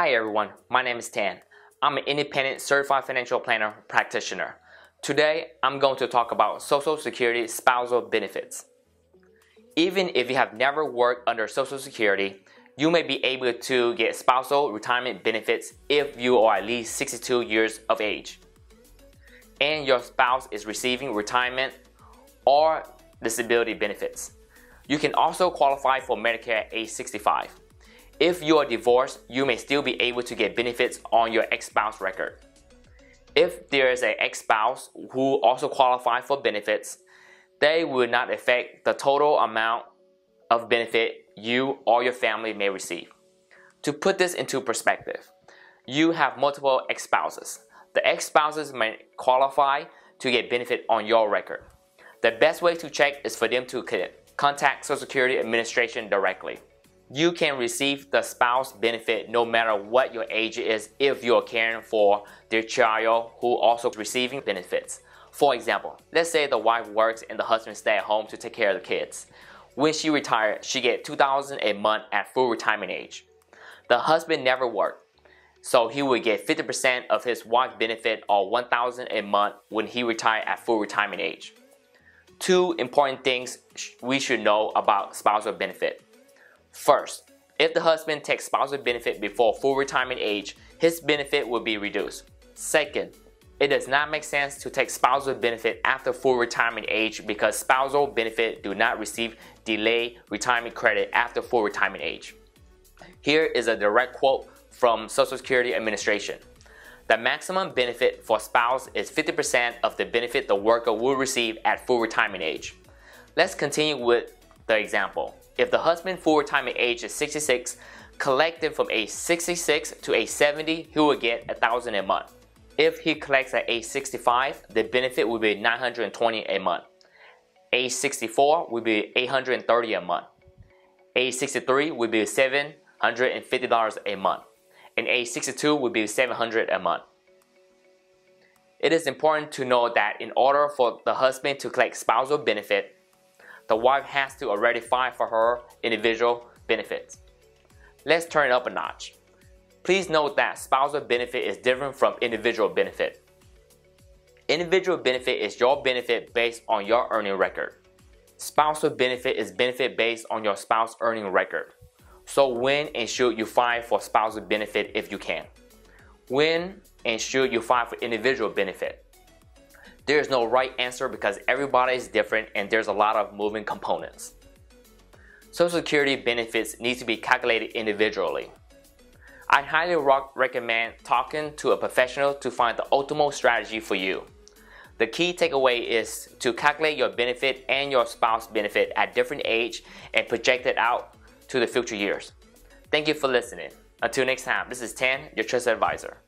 Hi everyone, my name is Tan. I'm an independent certified financial planner practitioner. Today, I'm going to talk about Social Security spousal benefits. Even if you have never worked under Social Security, you may be able to get spousal retirement benefits if you are at least 62 years of age and your spouse is receiving retirement or disability benefits. You can also qualify for Medicare age 65. If you are divorced, you may still be able to get benefits on your ex-spouse record. If there is an ex-spouse who also qualifies for benefits, they will not affect the total amount of benefit you or your family may receive. To put this into perspective, you have multiple ex-spouses. The ex-spouses may qualify to get benefit on your record. The best way to check is for them to contact Social Security Administration directly you can receive the spouse benefit no matter what your age is if you're caring for their child who also receiving benefits. For example, let's say the wife works and the husband stay at home to take care of the kids. When she retired, she get 2000 a month at full retirement age. The husband never worked, so he would get 50% of his wife benefit or 1000 a month when he retired at full retirement age. Two important things we should know about spousal benefit. First, if the husband takes spousal benefit before full retirement age, his benefit will be reduced. Second, it does not make sense to take spousal benefit after full retirement age because spousal benefit do not receive delay retirement credit after full retirement age. Here is a direct quote from Social Security Administration. The maximum benefit for spouse is 50% of the benefit the worker will receive at full retirement age. Let's continue with the example. If the husband full retirement age is 66, collected from age 66 to age 70, he will get 1000 a month. If he collects at age 65, the benefit will be 920 a month. Age 64 will be 830 a month. Age 63 will be $750 a month. And age 62 will be 700 a month. It is important to know that in order for the husband to collect spousal benefit, the wife has to already file for her individual benefits. Let's turn it up a notch. Please note that spousal benefit is different from individual benefit. Individual benefit is your benefit based on your earning record. Spousal benefit is benefit based on your spouse earning record. So when and should you file for spousal benefit if you can? When and should you file for individual benefit? There's no right answer because everybody is different and there's a lot of moving components. Social Security benefits need to be calculated individually. I highly recommend talking to a professional to find the optimal strategy for you. The key takeaway is to calculate your benefit and your spouse benefit at different age and project it out to the future years. Thank you for listening. Until next time, this is Tan, your trusted advisor.